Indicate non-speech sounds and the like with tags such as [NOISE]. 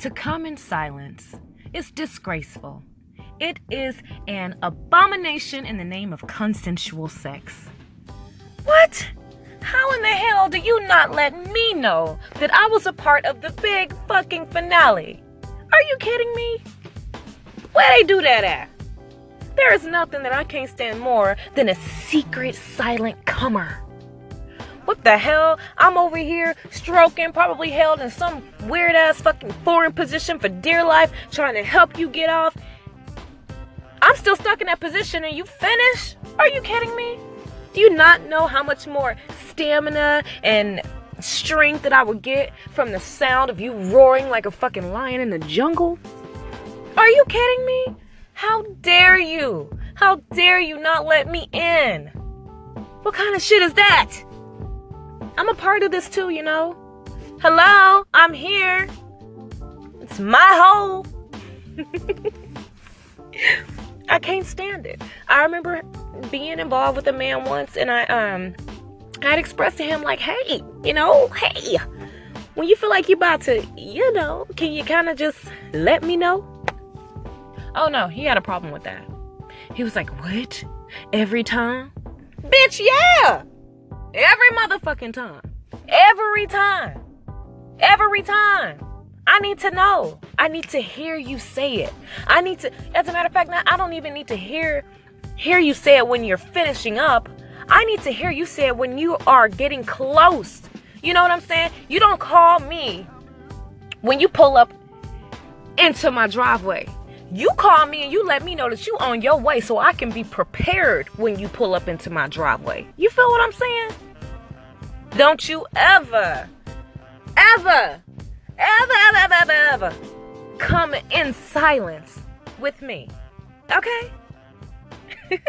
To come in silence is disgraceful. It is an abomination in the name of consensual sex. What? How in the hell do you not let me know that I was a part of the big fucking finale? Are you kidding me? Where they do that at? There is nothing that I can't stand more than a secret silent comer. What the hell? I'm over here stroking, probably held in some weird ass fucking foreign position for dear life, trying to help you get off. I'm still stuck in that position and you finish? Are you kidding me? Do you not know how much more stamina and strength that I would get from the sound of you roaring like a fucking lion in the jungle? Are you kidding me? How dare you? How dare you not let me in? What kind of shit is that? I'm a part of this too, you know. Hello, I'm here. It's my hole. [LAUGHS] I can't stand it. I remember being involved with a man once and I um I'd expressed to him like, hey, you know, hey, when you feel like you're about to, you know, can you kind of just let me know? Oh no, he had a problem with that. He was like, what? Every time? Bitch, yeah! Every motherfucking time. Every time. Every time. I need to know. I need to hear you say it. I need to, as a matter of fact, now I don't even need to hear hear you say it when you're finishing up. I need to hear you say it when you are getting close. You know what I'm saying? You don't call me when you pull up into my driveway. You call me and you let me know that you on your way so I can be prepared when you pull up into my driveway. You feel what I'm saying? Don't you ever, ever, ever, ever, ever, ever, ever come in silence with me. Okay? [LAUGHS]